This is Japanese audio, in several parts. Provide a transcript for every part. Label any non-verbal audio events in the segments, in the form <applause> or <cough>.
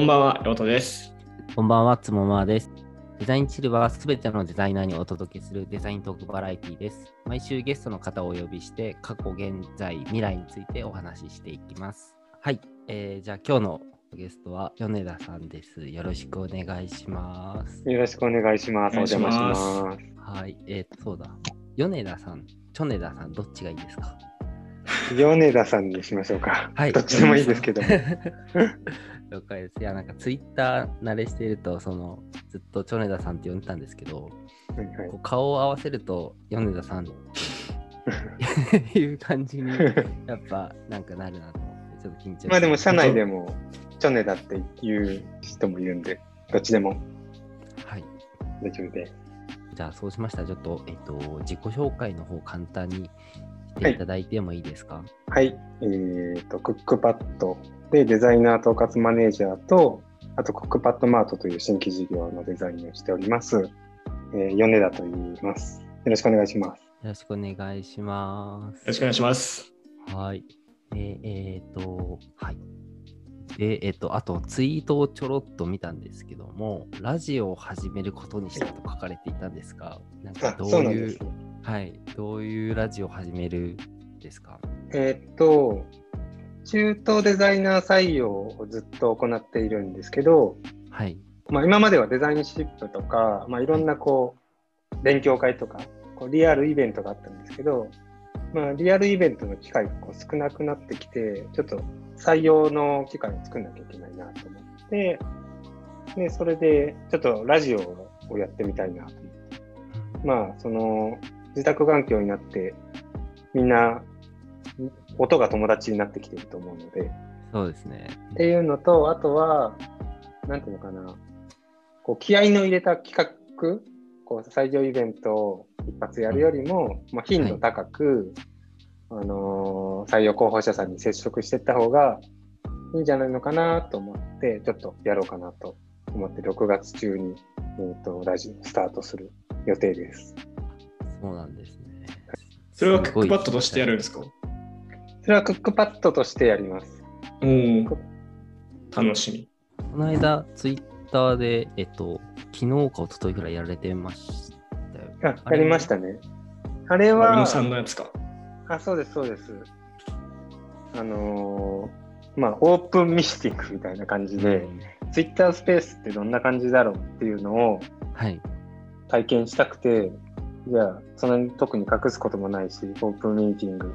こんばんは、ヨトです。こんばんは、つもまーです。デザインチルバはすべてのデザイナーにお届けするデザイントークバラエティです。毎週ゲストの方をお呼びして、過去、現在、未来についてお話ししていきます。はい、えー、じゃあ今日のゲストは米田さんです。よろしくお願いします。よろしくお願いします。お願いしお邪魔ますします。はい、えー、そうだ。米田さん、チョネダさん、どっちがいいですか？米田さんにしましょうか。はいどっちでもいいですけども。<laughs> 了解です。いや、なんかツイッター慣れしていると、その、ずっとチョネダさんって呼んでたんですけど、はいはい顔を合わせると米田さん <laughs> いう感じにやっぱなんかなるなと思ってちょっと緊張まあでも、社内でも、チョネだっていう人もいるんで、どっちでもはい大丈夫で。じゃあそうしましたらちょっと,、えっと自己紹介の方簡単にしていただいてもいいですか？はい。えっ、と、クックパッドでデザイナー統括マネージャーと、あとクックパッドマートという新規事業のデザインをしております。えー、米田と言います。よろしくお願いします。よろしくお願いしまよろしくお願いします。すはいでえっ、とはいでえっ、とあとツイートをちょろっと見たんですけどもラジオを始めることにしたと書かれていたんですがなんかあどういうそうなんです。はい。どういうラジオを始めるんですか？えーっと、中東デザイナー採用をずっと行っているんですけど、はい。まあ、今まではデザインシップとか、まあ、いろんなこう勉強会とかこうリアルイベントがあったんですけど、まあ、リアルイベントの機会がこう少なくなってきてちょっと採用の機会を作んなきゃいけないなと思ってでそれでちょっとラジオをやってみたいなと思ってまあその自宅環境になってみんな音が友達になってきてると思うので。そうですね。っていうのと、あとは、なんていうのかな、こう気合の入れた企画、こう採用イベントを一発やるよりも、まあ、頻度高く、あのー採用候補者さんに接触していった方がいいんじゃないのかなと思って、ちょっとやろうかなと思って、6月中に、えー、とラジオスタートする予定です。そうなんですね。それはクックパッドとしてやるんですか？それはクックパッドとしてやります。おお、楽しみ。この間、ツイッターで、えっと、昨日か一昨日ぐらいやられてましたよ。あ、やりましたね。あれ宇は、野さんのやつか。あ、そうです、そうです。あのーまあ、オープンミーティングみたいな感じで、ツイッタースペースってどんな感じだろうっていうのをはい。体験したくて、じゃあ、そんなに特に隠すこともないし、オープンミーティング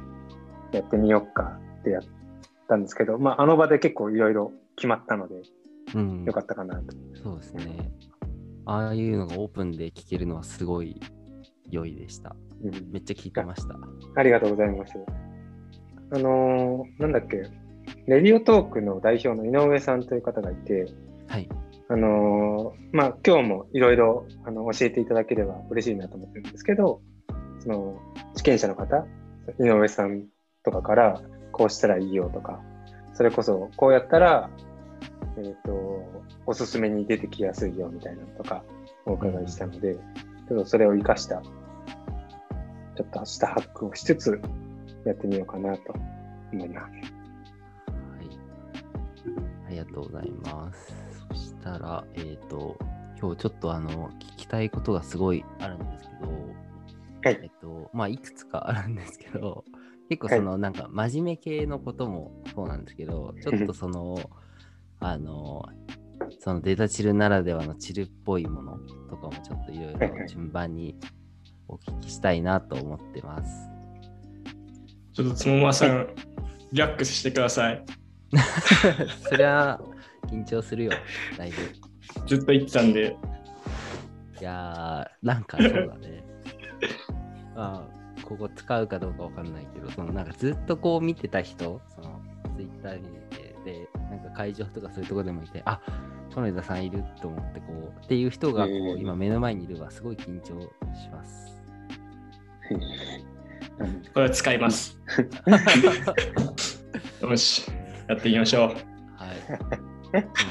やってみようかってやったんですけど、まあ、あの場で結構いろいろ決まったので、うん。よかったかなと。そうですね。ああいうのがオープンで聞けるのはすごい良いでした。うんめっちゃ聞いてました。ありがとうございます。あのーなんだっけ、レディオトークの代表の井上さんという方がいて、はい。あのーまあ、今日もいろいろあの教えていただければ嬉しいなと思ってるんですけど、その試験者の方、井上さんとかからこうしたらいいよとか、それこそこうやったら、えっ、と、おすすめに出てきやすいよみたいなとかお伺いしたので、ちょっとそれを活かした、ちょっと明日ハックをしつつやってみようかなと思います。はい。ありがとうございます。たら、えっ、と、今日ちょっとあの、聞きたいことがすごいあるんですけど、はいえっと、まあ、いくつかあるんですけど、<laughs> 結構その、なんか、真面目系のこともそうなんですけど、ちょっとその、あの、そのデータチルならではのチルっぽいものとかもちょっといろいはいはいろ順番にお聞きしたいなと思ってます。ちょっとつもまさん、リラックスしてください。<laughs> そりゃ、緊張するよ、だいぶ。ずっと言ってたんで、いやー、なんかそうだね。<laughs> まあ、ここ使うかどうかわかんないけど、そのなんかずっとこう見てた人、そのツイッター見てて、で、なんか会場とかそういうとこでもいて、あ利田さんいると思って、こう、っていう人がこう、うん今目の前にいるはすごい緊張します。<laughs> これは使います。<laughs> よし、やっていきましょう。はい。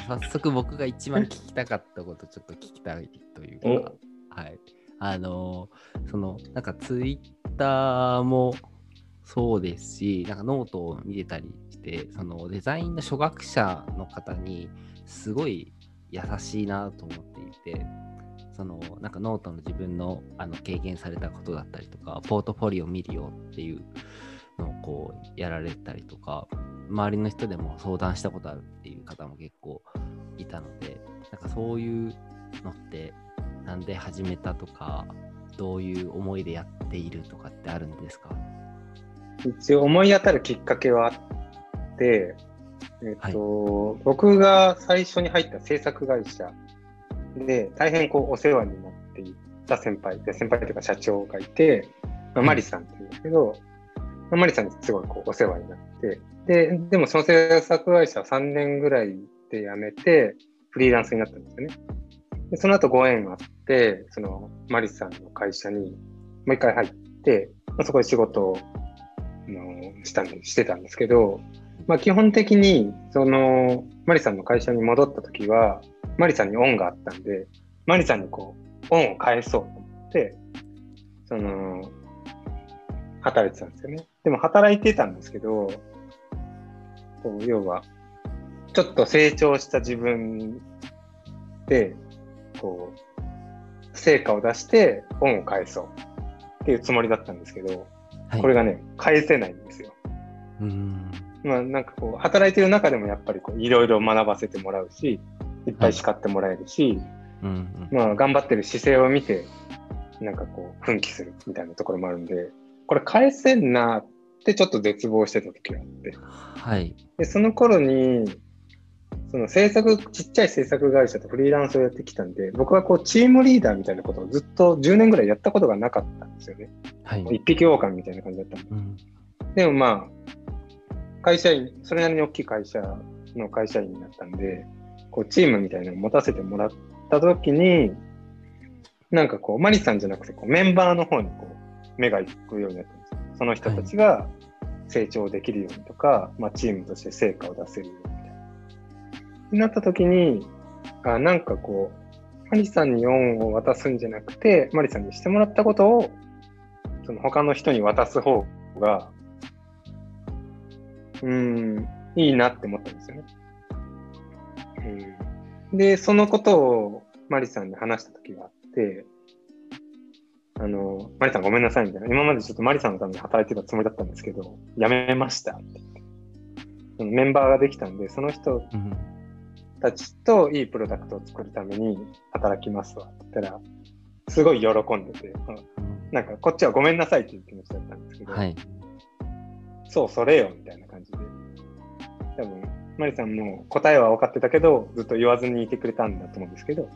早速僕が一番聞きたかったことちょっと聞きたいというか、はい。あのーその、なんかツイッターもそうですし、なんかノートを見てたりして、そのデザインの初学者の方に、すごい優しいなと思っていて、そのなんかノートの自分のあの経験されたことだったりとか、ポートフォリオ見るよっていうのをこうやられたりとか、周りの人でも相談したことあるっていう方も結構いたので、なんかそういうのって、なんで始めたとか、どういう思いでやっているとかってあるんですか？一応思い当たるきっかけはあって、えっと僕が最初に入った制作会社で大変こうお世話になっていた先輩で先輩というか社長がいて、まあ、マリさんっていうんですけど、まあマリさんにすごいこうお世話になってででもその制作会社は3年ぐらいで辞めてフリーランスになったんですよね。でその後ご縁があってそのマリさんの会社にもう一回入って、まあ、そこで仕事をあのしたんでしてたんですけど、まあ、基本的にそのマリさんの会社に戻った時はマリさんに恩があったんでマリさんにこう恩を返そうと思ってその働いてたんですよねでも働いてたんですけどこう要はちょっと成長した自分でこう成果を出して恩を返そうっていうつもりだったんですけど、はいこれがね返せないんですようーん。まあなんかこう働いてる中でもやっぱりこういろいろ学ばせてもらうしいっぱい叱ってもらえるし、うんうん。まあ頑張ってる姿勢を見てなんかこう奮起するみたいなところもあるんでこれ返せんなってちょっと絶望してた時があってはい。でその頃にその制作ちっちゃい制作会社とフリーランスをやってきたんで僕はこうチームリーダーみたいなことをずっと10年ぐらいやったことがなかったんですよねはい。一匹狼みたいな感じだったんでうん。でもまあ、会社員、それなりに大きい会社の会社員になったんで、こうチームみたいなのを持たせてもらったときに、なんかこう、マリさんじゃなくてこうメンバーの方にこう目が行くようになったんですよ。その人たちが成長できるようにとか、まあ、チームとして成果を出せるようにみたいな。なったときに、あなんかこう、マリさんに恩を渡すんじゃなくて、マリさんにしてもらったことを、その他の人に渡す方が、うん、いいなって思ったんですよね。うん、で、そのことをマリさんに話した時があって、あの、マリさんごめんなさいみたいな。今までちょっとマリさんのために働いてたつもりだったんですけど、辞めましたって言って。そのメンバーができたんで、その人うん。たちといいプロダクトを作るために働きますわって言ったら、すごい喜んでて、うんなんかこっちはごめんなさいっていう気持ちだったんですけど、はい。そう、それよ、みたいな感じで。多分、マリさんも答えは分かってたけど、ずっと言わずにいてくれたんだと思うんですけど、っ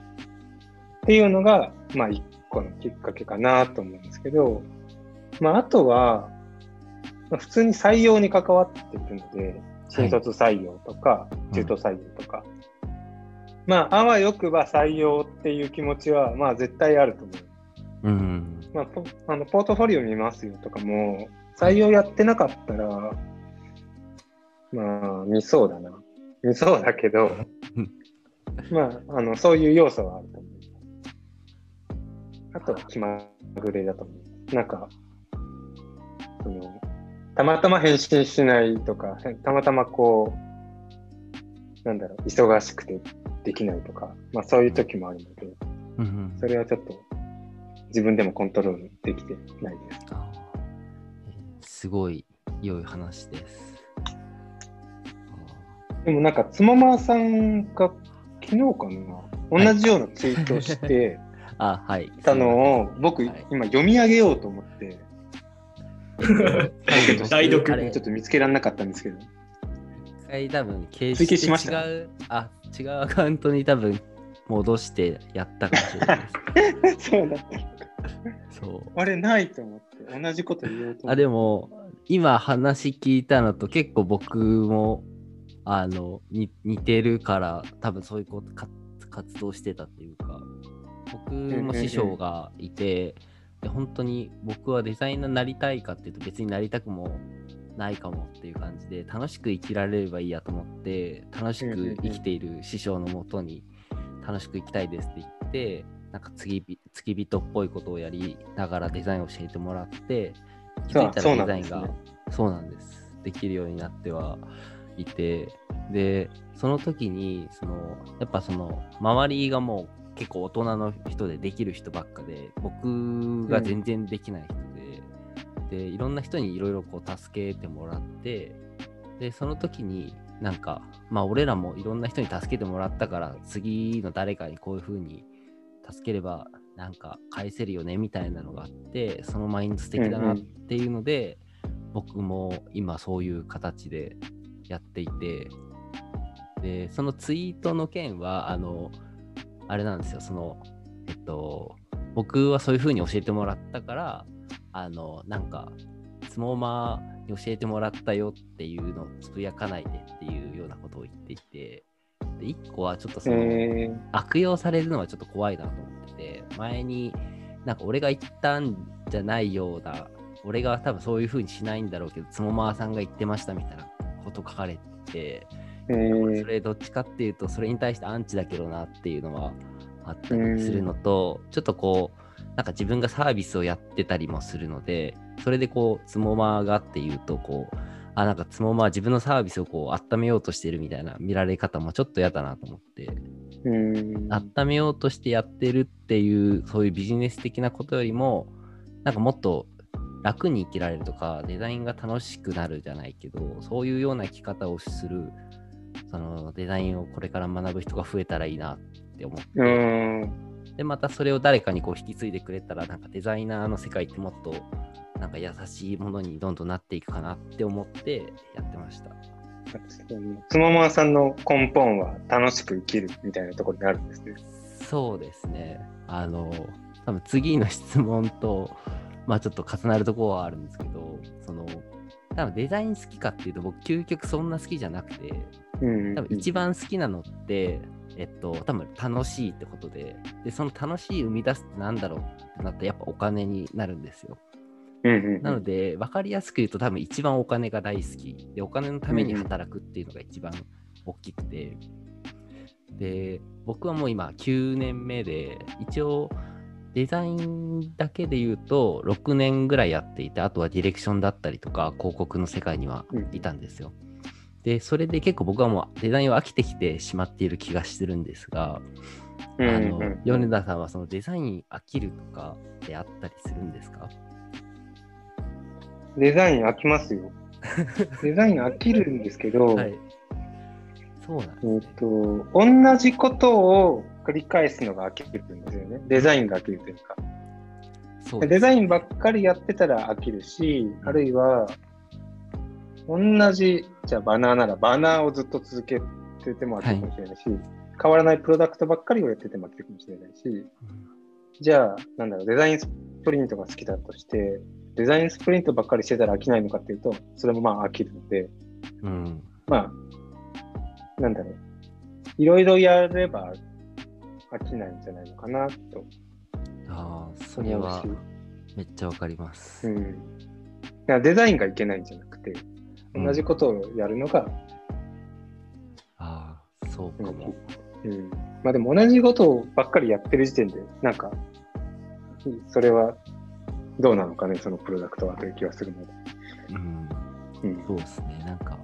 ていうのが、まあ、一個のきっかけかなと思うんですけど、まあ、あとは、まあ、普通に採用に関わっているので、新卒採用とか、中途採用とか、まあ、あわよくば採用っていう気持ちは、まあ、絶対あると思う。うん。まあ、ポあのポートフォリオ見ますよとかも、採用やってなかったら、まあ、見そうだな。見そうだけど、<laughs> まあ、あの、そういう要素はある。あとは気まぐれだと思う。なんか、その、たまたま返信しないとか、たまたまこう、なんだろう、忙しくてできないとか、まあそういう時もあるので、うん。それはちょっと自分でもコントロールできてないです。あーえーすごい良い話です。でもなんか、つままさんが昨日かな、同じようなツイートをして <laughs> あ、はい。たのを、僕、はい今読み上げようと思って、<laughs> 代読ちょっと見つけられなかったんですけど、一回多分、形追記しました違う、あ、違うアカウントに多分戻してやったかもしれないです。<laughs> そうだった。そう。あれないと思って、同じこと言おうと思って。あでも今話聞いたのと結構僕もあのに似てるから多分そういうことか活動してたっていうか僕も師匠がいて、で本当に僕はデザイナーになりたいかっていうと別になりたくもないかもっていう感じで楽しく生きられればいいやと思って楽しく生きている師匠のもとに楽しく生きたいですって言ってなんか付き人っぽいことをやりながらデザインを教えてもらって気づいたらデザインがそうなんですね。そうなんです。できるようになってはいてで、その時に、その、やっぱその、周りがもう結構大人の人でできる人ばっかで、僕が全然できない人で、で、いろんな人にいろいろこう助けてもらって、で、その時になんか、まあ俺らもいろんな人に助けてもらったから、次の誰かにこういう風に助ければなんか返せるよねみたいなのがあって、そのマインド素敵だなっていうので、僕も今そういう形でやっていて、で、そのツイートの件は、あの、あれなんですよ、その、えっと、僕はそういう風に教えてもらったから、あの、なんか、スモーマーに教えてもらったよっていうのをつぶやかないでっていうようなことを言っていて、で、一個はちょっとその、え悪用されるのはちょっと怖いなと思ってて、前になんか俺が言ったんじゃないような、俺が多分そういう風にしないんだろうけど、つもまーさんが言ってましたみたいなこと書かれて、ー、えー。俺それどっちかっていうと、それに対してアンチだけどなっていうのはあったりするのと、ちょっとこう、なんか自分がサービスをやってたりもするので、それでこう、つもまーがっていうと、こう、あ、なんかつもまー自分のサービスをこう、温めようとしてるみたいな見られ方もちょっと嫌だなと思って、うん。温めようとしてやってるっていうそういうビジネス的なことよりもなんかもっと楽に生きられるとかデザインが楽しくなるじゃないけどそういうような生き方をするそのデザインをこれから学ぶ人が増えたらいいなって思って、うんでまたそれを誰かにこう引き継いでくれたらなんかデザイナーの世界ってもっとなんか優しいものにどんどんなっていくかなって思ってやってました。つもまさんの根本は楽しく生きるみたいなところにあるんですね。そうですね。あの、多分次の質問と、まあちょっと重なるところはあるんですけど、その、多分デザイン好きかっていうと、僕、究極そんな好きじゃなくて、うん多分一番好きなのって、えっと、多分楽しいってことで、で、その楽しい生み出すってなんだろうってなったら、やっぱお金になるんですよ。うんうんなので、分かりやすく言うと、多分一番お金が大好き。で、お金のために働くっていうのが一番大きくて。で、僕はもう今9年目で、一応デザインだけで言うと6年ぐらいやっていて、あとはディレクションだったりとか、広告の世界にはいたんですよ。で、それで結構僕はもうデザインは飽きてきてしまっている気がしてるんですが、うんあのうんうん米田さんはそのデザイン飽きるとかってあったりするんですか？デザイン飽きますよ。<laughs> デザイン飽きるんですけど、はい。そうなんですえねっ。と、同じことを繰り返すのが飽きるんですよね。デザインが飽きるというか。そうデザインばっかりやってたら飽きるし、あるいは、同じ、じゃあバナーならバナーをずっと続けてても飽きるかもしれないし、変わらないプロダクトばっかりをやってても飽きるかもしれないし、うんじゃあ、なんだろう、デザインスプリントが好きだとして、デザインスプリントばっかりしてたら飽きないのかっていうと、それもまあ飽きるので、うん。まあ、なんだろう、いろいろやれば飽きないんじゃないのかなとああ、それはし、めっちゃわかります。うん。デザインがいけないんじゃなくて、うん同じことをやるのが、ああ、そうかも。うん。まあでも同じことばっかりやってる時点で、なんか、それはどうなのかね、そのプロダクトはという気はするので。うん。うん。そうですね。なんか、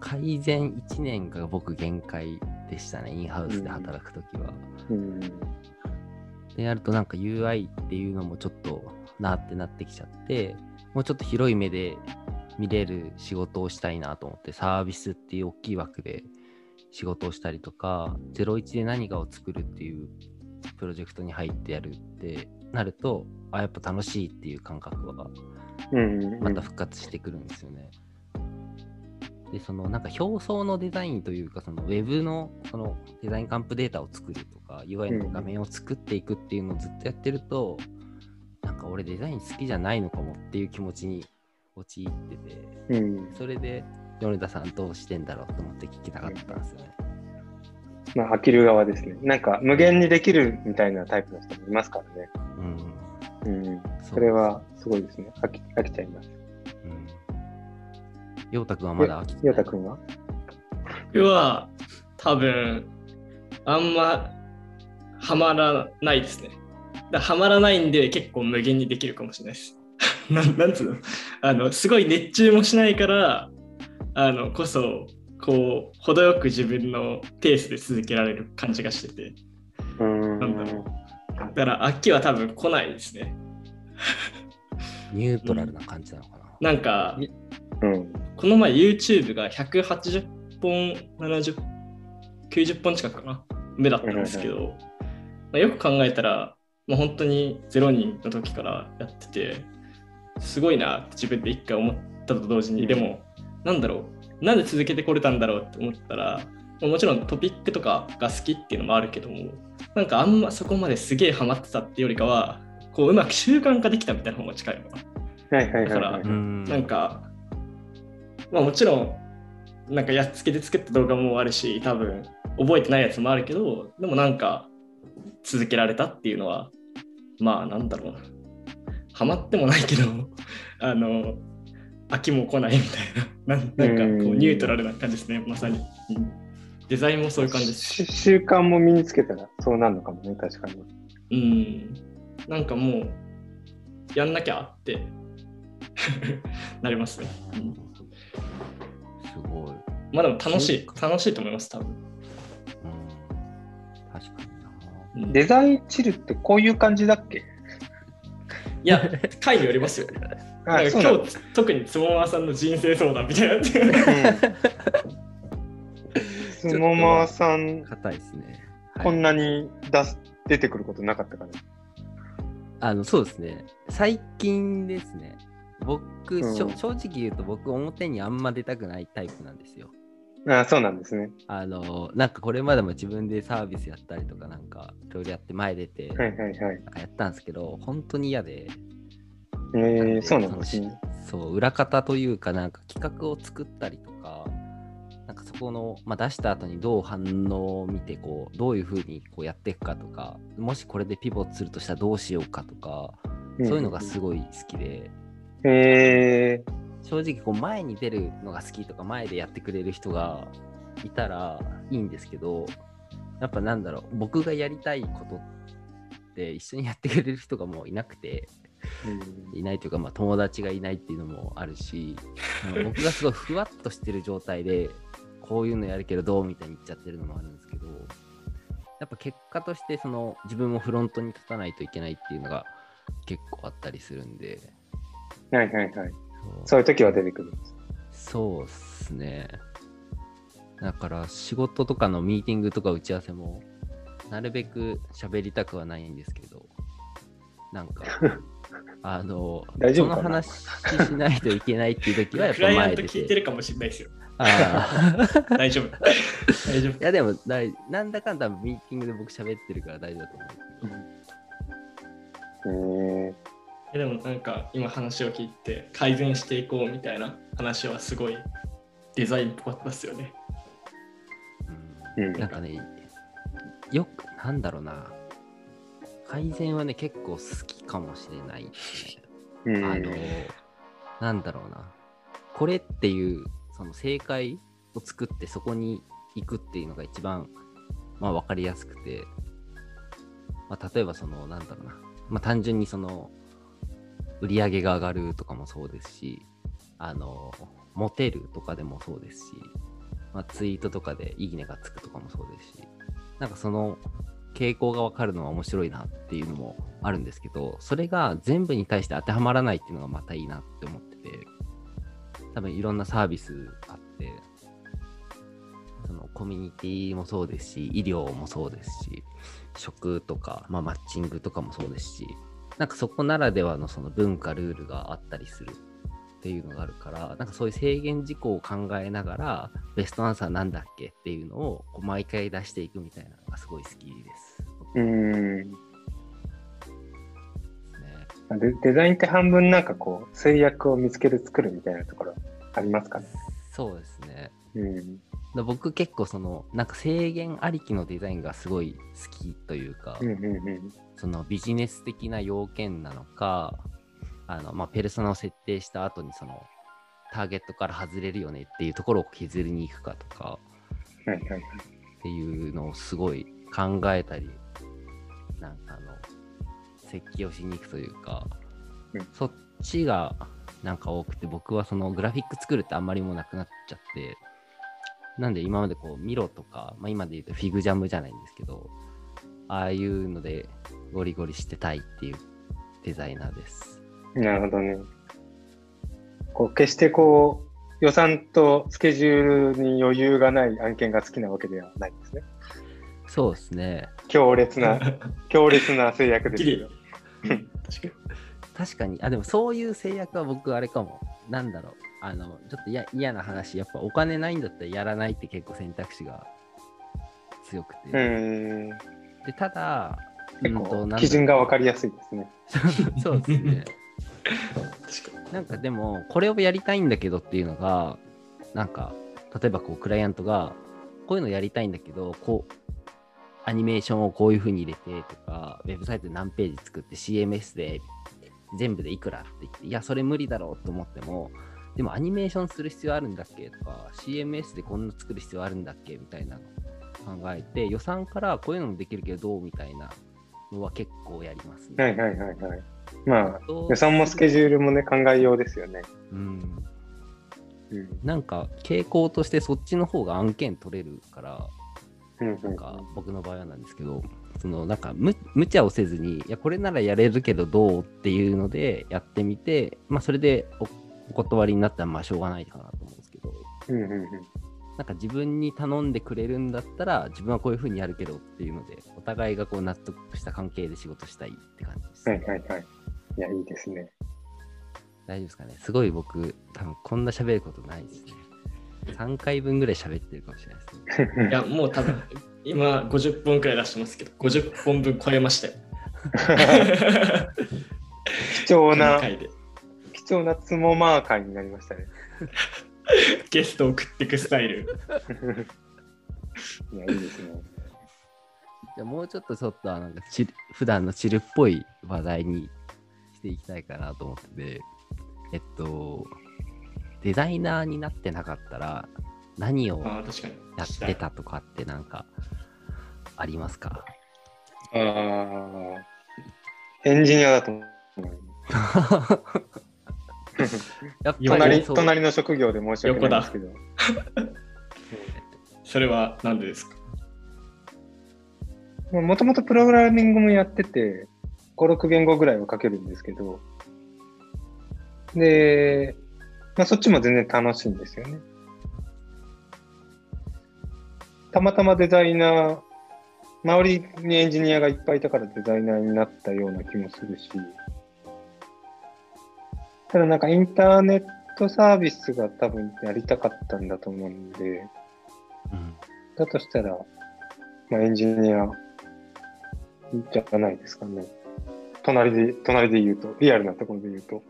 改善1年が僕限界でしたね。インハウスで働くときは。うん。でやるとなんか UI っていうのもちょっとなってなってきちゃって、もうちょっと広い目で見れる仕事をしたいなと思って、サービスっていう大きい枠で仕事をしたりとか、01で何かを作るっていうプロジェクトに入ってやるってなると、あ、やっぱ楽しいっていう感覚は。また復活してくるんですよね。で、そのなんか表層のデザインというか、そのウェブのそのデザインカンプデータを作るとか、UI の画面を作っていくっていうのをずっとやってると、なんか俺デザイン好きじゃないのかもっていう気持ちに陥ってて、うん。それで米田さんどうしてんだろうと思って聞きたかったんですよね。まあ、飽きる側ですね。なんか、無限にできるみたいなタイプの人もいますからね。うん。うん。そそれはすごいですね。飽き飽きちゃいます。うん。陽太くんはまだ飽きてないようたくんは？僕は多分あんまハマらないですね。だハマらないんで結構無限にできるかもしれないです。なんなんつうの？あのすごい熱中もしないからあのこそこう程よく自分のペースで続けられる感じがしてて。うーん。なんだろだから秋は多分来ないですね。ニュートラルな感じなのかな。なんかうん。この前 YouTube が180本70 90本近くかな？目だったんですけど、まあ、よく考えたらもう本当に0人の時からやっててすごいなって自分で一回思ったと同時にでもなんだろうなんで続けてこれたんだろうって思ったらももちろんトピックとかが好きっていうのもあるけどもなんかあんまそこまですげえハマってたっていうよりかはこううまく習慣化できたみたいな方が近いのかな。はいはいはい、だからなんか、まあもちろん、なんかやっつけて作った動画もあるし、多分覚えてないやつもあるけど、でもなんか続けられたっていうのは、まあなんだろうな。ハマってもないけど、<laughs> あの、飽きも来ないみたいな、<laughs> なんなんかこううんニュートラルな感じですね、まさに。うんデザインもそういう感じです。し習慣も身につけたらそうなるのかもね、確かに。うん。なんかもう、やんなきゃって <laughs> なりますね。うんすごい。まあでも楽しい、楽しいと思います、多分。うん、確かにな。うんデザインチルってこういう感じだっけ？いや、回によりますよ。<laughs> なんかそうなの今日、特につもまさんの人生相談みたいな。うん。すもまさん、硬いですね。はいこんなに出す出てくることなかったから。あのそうですね。最近ですね。僕、うん正直言うと僕表にあんま出たくないタイプなんですよ。あそうなんですね。あのなんかこれまでも自分でサービスやったりとかなんかいろいろやって前出てはいはいはい。なんかやったんですけど本当に嫌で、えー、そうなんですね。そう裏方というかなんか企画を作ったりとかなんかそこの、まあ、出した後にどう反応を見てこうどういうふうにこうやっていくかとかもしこれでピボットするとしたらどうしようかとか、そういうのがすごい好きでえー、正直こう前に出るのが好きとか前でやってくれる人がいたらいいんですけどやっぱなんだろう僕がやりたいことって一緒にやってくれる人がもういなくていないというか、まあ、友達がいないっていうのもあるし僕がすごいふわっとしてる状態でこういうのやるけどどうみたいに言っちゃってるのもあるんですけどやっぱ結果としてその自分もフロントに立たないといけないっていうのが結構あったりするんで。はいはいはい。そういう時は出てくるんです。そうっすね。だから仕事とかのミーティングとか打ち合わせもなるべく喋りたくはないんですけど、なんか、<laughs> あの、大丈夫かな？その話しないといけないっていう時はやっクライアント。聞いてるかもしれないですよ。ああ <laughs> 大丈夫。大丈夫い。やでも大、なんだかんだミーティングで僕喋ってるから大丈夫だと思う。えー、えでもなんか今話を聞いて改善していこうみたいな話はすごいデザインっぽかったですよね。うんうんなんかね、よく、なんだろうな。改善はね、結構好きかもしれないね。うん、あの、なんだろうな。これっていう、その正解を作ってそこに行くっていうのが一番、まあ分かりやすくて、まあ例えばその、なんだろうな。まあ単純にその、売り上げが上がるとかもそうですし、あの、モテるとかでもそうですし、まあツイートとかでいいねがつくとかもそうですし、なんかその傾向がわかるのは面白いなっていうのもあるんですけど、それが全部に対して当てはまらないっていうのがまたいいなって思ってて、多分いろんなサービスあって、そのコミュニティもそうですし、医療もそうですし、食とか、まあ、マッチングとかもそうですし、なんかそこならではのその文化、ルールがあったりするっていうのがあるから、なんかそういう制限事項を考えながら、ベストアンサーなんだっけっていうのをこう毎回出していくみたいなのがすごい好きです。うんねデデザインって半分なんかこう制約を見つける作るみたいなところありますかね？そうですね。うんだ僕結構そのなんか制限ありきのデザインがすごい好きというか、うんうんうんそのビジネス的な要件なのかあの、まあ、ペルソナを設定した後にそのターゲットから外れるよねっていうところを削りに行くかとかはいはいはい。っていうのをすごい考えたりなんかあの設計をしに行くというか、うんそっちがなんか多くて僕はそのグラフィック作るってあんまりもうなくなっちゃってなんで今までこうミロとか、まあ、今で言うとフィグジャムじゃないんですけど、ああいうのでゴリゴリしてたいっていうデザイナーです。なるほどね。こう決してこう予算とスケジュールに余裕がない案件が好きなわけではないんですね。そうですね。強烈な、<laughs> 強烈な制約ですけど。確かに。確かに、あ、でもそういう制約は僕あれかも。なんだろう。あの、ちょっとや嫌な話、やっぱお金ないんだったらやらないって結構選択肢が強くて。で、ただ、結うん基準が分かりやすいですね。<laughs> そうですね。なんかでも、これをやりたいんだけどっていうのが、なんか、例えばこう、クライアントが、こういうのやりたいんだけど、こう、アニメーションをこういう風に入れてとか、ウェブサイトで何ページ作って CMS で全部でいくらって言って、いや、それ無理だろうと思っても、でもアニメーションする必要あるんだっけとか、CMS でこんな作る必要あるんだっけみたいなの考えて、予算からこういうのもできるけどどうみたいなのは結構やりますね。はいはいはいはい。まあ、予予算もスケジュールもね、考えようですよね。うん。うん。なんか傾向としてそっちの方が案件取れるから、うんうんなんか僕の場合はなんですけど、そのなんか無無茶をせずに、いや、これならやれるけどどうっていうのでやってみて、まあそれでおお断りになったらまあしょうがないかなと思うんですけど、うんうんうん。なんか自分に頼んでくれるんだったら、自分はこういう風にやるけどっていうので、お互いがこう納得した関係で仕事したいって感じです、はいはいはい。いや、いいですね。大丈夫ですかね？すごい僕、多分こんな喋ることないですね。3回分ぐらい喋ってるかもしれないですね。<laughs> いや、もう多分、今50本くらい出してますけど、50本分超えましたよ。<laughs> 貴重な。貴重なつもマーカーになりましたね。<laughs> ゲストを送っていくスタイル。<laughs> いや、いいですね。じゃあもうちょっとちょっとなんかチル普段のチルっぽい話題にしていきたいかなと思ってて、えっと、デザイナーになってなかったら何を。やってたとかってなんかありますか？ああ、エンジニアだと思う。<laughs> <laughs> やっぱ隣り隣の職業で申し訳ないんですけど。<laughs> それは何でですか？もともとプログラミングもやってて、5、6言語ぐらいは書けるんですけど、で、まあ、そっちも全然楽しいんですよね。たまたまデザイナー、周りにエンジニアがいっぱいいたからデザイナーになったような気もするし、ただなんかインターネットサービスが多分やりたかったんだと思うんで、うんだとしたら、まあ、エンジニアじゃないですかね。隣で、隣で言うと、リアルなところで言うと。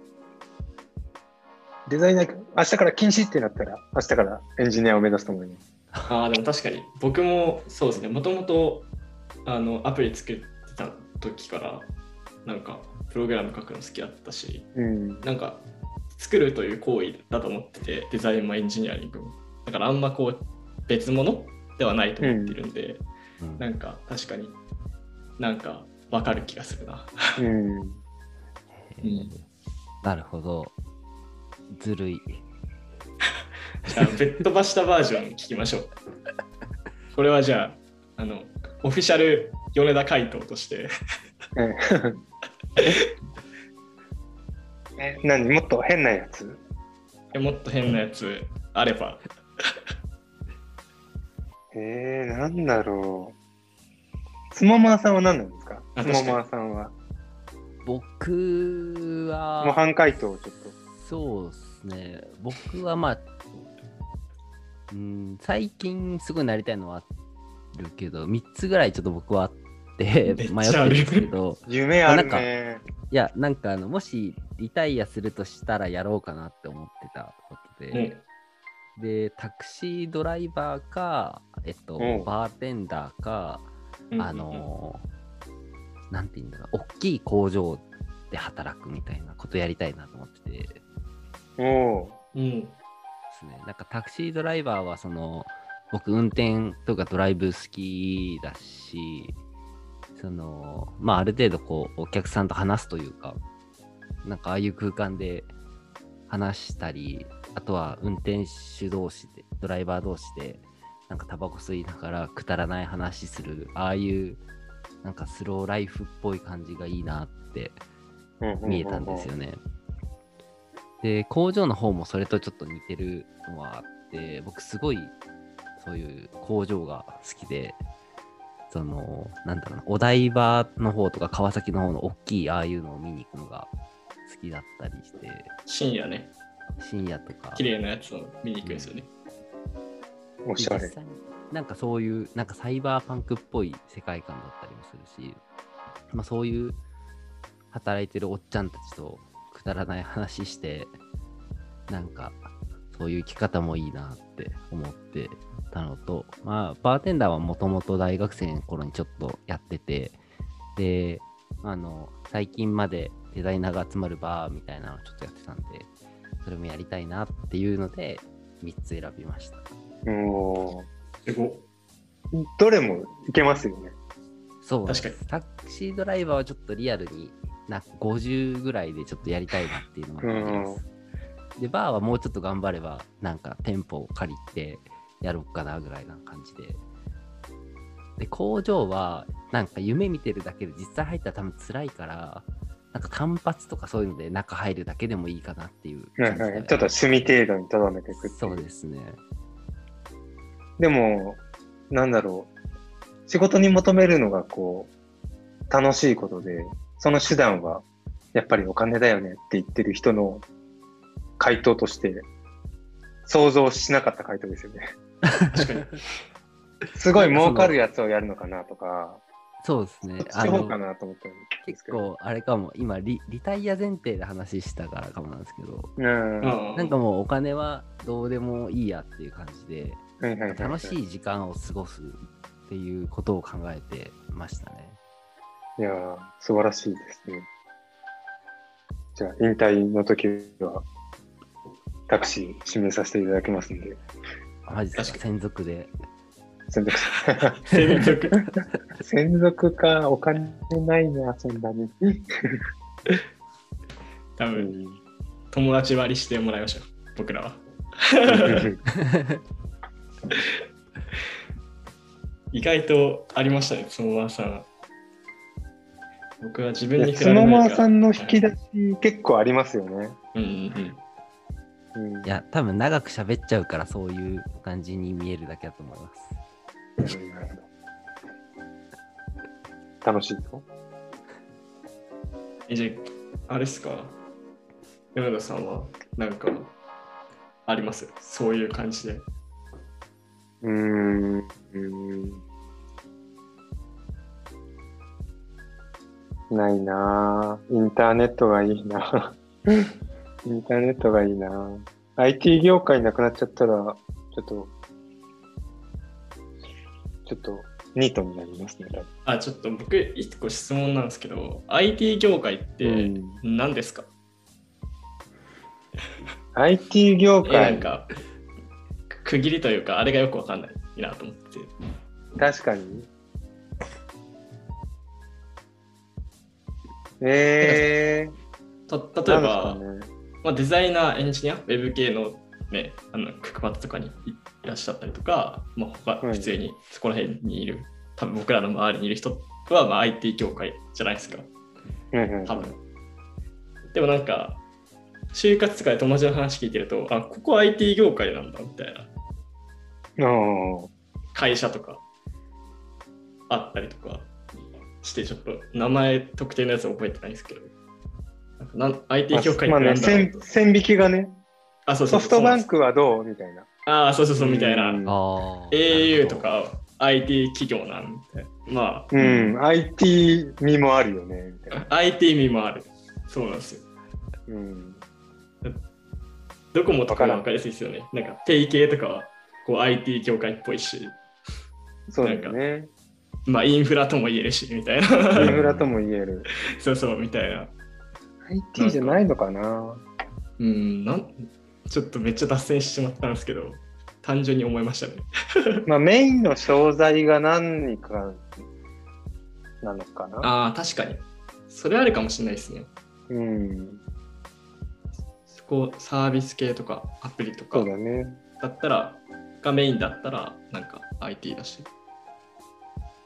デザイナー、明日から禁止ってなったら、明日からエンジニアを目指すと思います。ああ、でも確かに、僕もそうですね、もともとあのアプリ作ってた時から、なんか、プログラム書くの好きだったし、うん。なんか、作るという行為だと思ってて、デザインもエンジニアリングも。だから、あんまこう、別物ではないと思ってるんで、うんなんか、確かになんか、わかる気がするな。うん。うんなるほど。ずるい。じゃあ、ベッドバしたバージョン聞きましょう。これはじゃあ、あの、オフィシャル米田回答として、<laughs> <laughs> え、何もっと変なやつ？もっと変なやつ。あれば、えー、なんだろう。つもまーさんは何なんですか？あつもまーさんは。僕は、模範回答をちょっそうですね。僕はまあ、うん、最近すごいなりたいのはあるけど、3つぐらいちょっと僕はあっっ迷ってるんですけど、と。夢あるね。いや、なんかあの、もしリタイアするとしたらやろうかなって思ってたことで、で、タクシードライバーか、えっと、うん。バーテンダーか、うんあ、のーなんて言うんだろう、大きい工場で働くみたいなことやりたいなと思ってて、おおうん、ですね。なんかタクシードライバーはその僕運転とかドライブ好きだし、そのまあある程度こうお客さんと話すというか、なんかああいう空間で話したり、あとは運転手同士で、ドライバー同士でなんかタバコ吸いながらくだらない話する、ああいうなんかスローライフっぽい感じがいいなって見えたんですよね。で、工場の方もそれとちょっと似てるのはあって、僕すごいそういう工場が好きで、その、なんだろうな、お台場の方とか川崎の方の大きいああいうのを見に行くのが好きだったりして、深夜ね、深夜とか。綺麗なやつを見に行くんですよね。おしゃれ。なんかそういう、なんかサイバーパンクっぽい世界観だったりもするし、まあそういう働いてるおっちゃんたちとくだらない話して、なんかそういう生き方もいいなって思ってたのと、まあバーテンダーはもともと大学生の頃にちょっとやってて、で、あの、最近までデザイナーが集まるバーみたいなのをちょっとやってたんで、それもやりたいなっていうので、3つ選びました。もすごどれもいけますよね。そうです確タクシードライバーはちょっとリアルにな50ぐらいでちょっとやりたいなっていうのがあります。で、バーはもうちょっと頑張れば、なんか店舗を借りてやろうかなぐらいな感じで。で、工場はなんか夢見てるだけで実際入ったら多分辛いから、なんか単発とかそういうので中入るだけでもいいかなっていうはい感じで。はいちょっと趣味程度にとどめていくってそうですね。でも、なんだろう。仕事に求めるのがこう、楽しいことで、その手段はやっぱりお金だよねって言ってる人の回答として、想像しなかった回答ですよね。確かに。<laughs> すごい儲かるやつをやるのかなとか、そうですね。そっちの方かなと思ったんです結けど。構あれかも、今リリタイア前提で話したからかもなんですけど、なんかもうお金はどうでもいいやっていう感じで、楽しい時間を過ごすっていうことを考えてましたね。いやー、素晴らしいですね。じゃあ、引退の時は、タクシー指名させていただきますんで、マジですか？確専属で。専属。専属 <laughs> 専属か、お金ないな、そんなに。<laughs> 多分、友達割りしてもらいましょう、僕らは。<laughs> 意外とありましたね、つもまさん。僕は自分につもまさんの引き出出し結構ありますよね。うんうんうん。うんいや、多分長く喋っちゃうからそういう感じに見えるだけだと思います。楽しいぞ。え、じゃあ、あれっすか？米田さんは、なんか、あります？そういう感じで。うーん。うーんないなぁインターネットがいいなぁインターネットがいいなぁ IT 業界なくなっちゃったら、ちょっと、ちょっと、ニートになりますね、多あ、ちょっと僕、一個質問なんですけど、IT 業界って分。何ですか、IT 業え、なん界、か、区切りというか、あれがよくわかんないなと思って。確かに。えたー、例えば、ねまあ、デザイナー、エンジニア、ウェブ系のね、あのクックパッドとかにいらっしゃったりとか、まあ、他はい。普通にそこら辺にいる、多分僕らの周りにいる人は、まあ、IT 業界じゃないですか、多分。でもなんか、就活とかで友達の話聞いてると、あ、ここ IT 業界なんだみたいな。うん会社とかあったりとかして、ちょっと名前特定のやつは覚えてないんですけど、なんかなん IT 業界っまあね、線と。線引きがね、あ、そうそうソフトバンク。クはどう？みたいな。ああ、そうそうそう、みたいな。au とか IT 企業なんみたいな。まあ、うん、IT 味もあるよね、みたいな。IT 味もある。そうなんですよ。うん、ドコモとかも分かりやすいですよね。なんか、定型とかはこう IT 業界っぽいし、そうだよね。まあ、インフラとも言えるし、みたいな。インフラとも言える。<laughs> そうそう、みたいな。IT じゃないのかな？うん、なんちょっとめっちゃ脱線してしまったんですけど、単純に思いましたね。<laughs> まあメインの商材が何かな？のかなああ、確かに。それあるかもしれないですね。うん、そこ、サービス系とかアプリとかそうだね。だったらがメインだったら、なんか IT だし。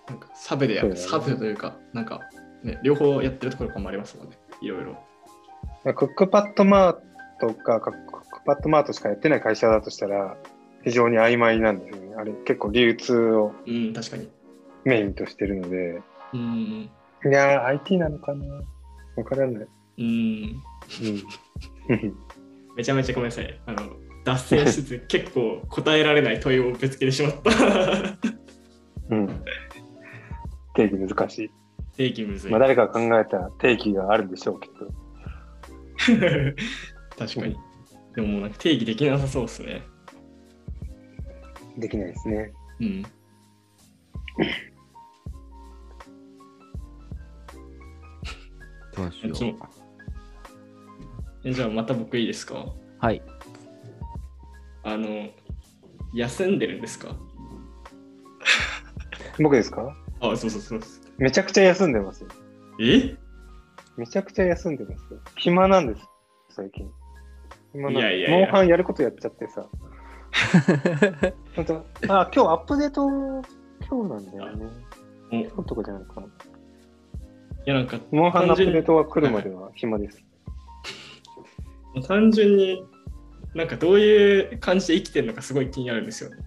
なんかサブでやる、ねサブというか、なんか、ね、両方やってるところとかもありますもんね。いろいろ。クックパッドマートか、クックパッドマートしかやってない会社だとしたら、非常に曖昧なんですよね。あれ、結構流通をうん、確かに。メインとしてるので、うん。いやー、IT なのかなわからない。うん。うん。<laughs> めちゃめちゃごめんなさい。あの、脱線しつつ結構答えられない問いをぶつけてしまった。<laughs> うん。定義難しい。定義むずい。まあ、誰かが考えた定義があるんでしょうけど。<laughs> 確かに。でももうなんか定義できなさそうですね。できないですね。うん。どうしようえじゃあまた僕いいですか？う。はい。あの、休んでるんですか？僕ですか？あ、そうそうそう。めちゃくちゃ休んでますよ。え？めちゃくちゃ休んでますよ。暇なんです、最近。暇なんいやいやいやモンハンやることやっちゃってさ。<laughs> 本当あ、今日アップデート、今日なんだよね。今日とかじゃないかな。やなんかモンハンのアップデートが来るまでは暇です。単純になんかどういう感じで生きてるのかすごい気になるんですよね。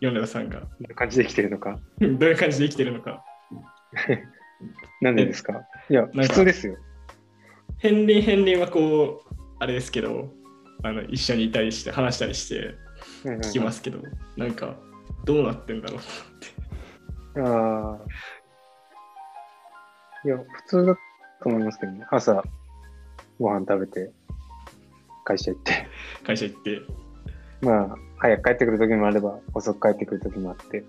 米田さんがどんな感じで生きてるのか。どういう感じで生きてるのか。なんでですか？いや、普通ですよ。片鱗片鱗はこう、あれですけど、あの一緒にいたりして話したりして聞きますけど、なんかどうなってんだろうああ。いや、普通だと思いますけどね。朝、ご飯食べて、会社行って。会社行って。まあ、早く帰ってくる時もあれば、遅く帰ってくる時もあって、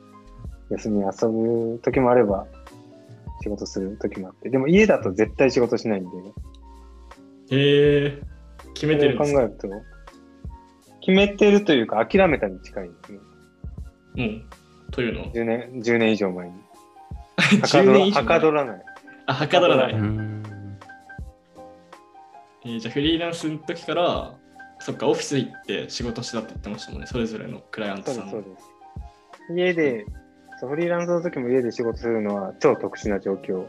休み遊ぶ時もあれば、仕事する時もあって。でも家だと絶対仕事しないんで、へえ決めてるんですか？考えると、決めてるというか、諦めたに近いですね。うん。というの？は10年、10年以上前に。はか10どら年以上はかどらない。あ、はかどらなうい。ん。えーじゃあフリーランスの時から、そっか、オフィス行って仕事してたって言ってましたもんね、それぞれのクライアントそうです、さんのそうです。家で、フリーランスの時も家で仕事するのは超特殊な状況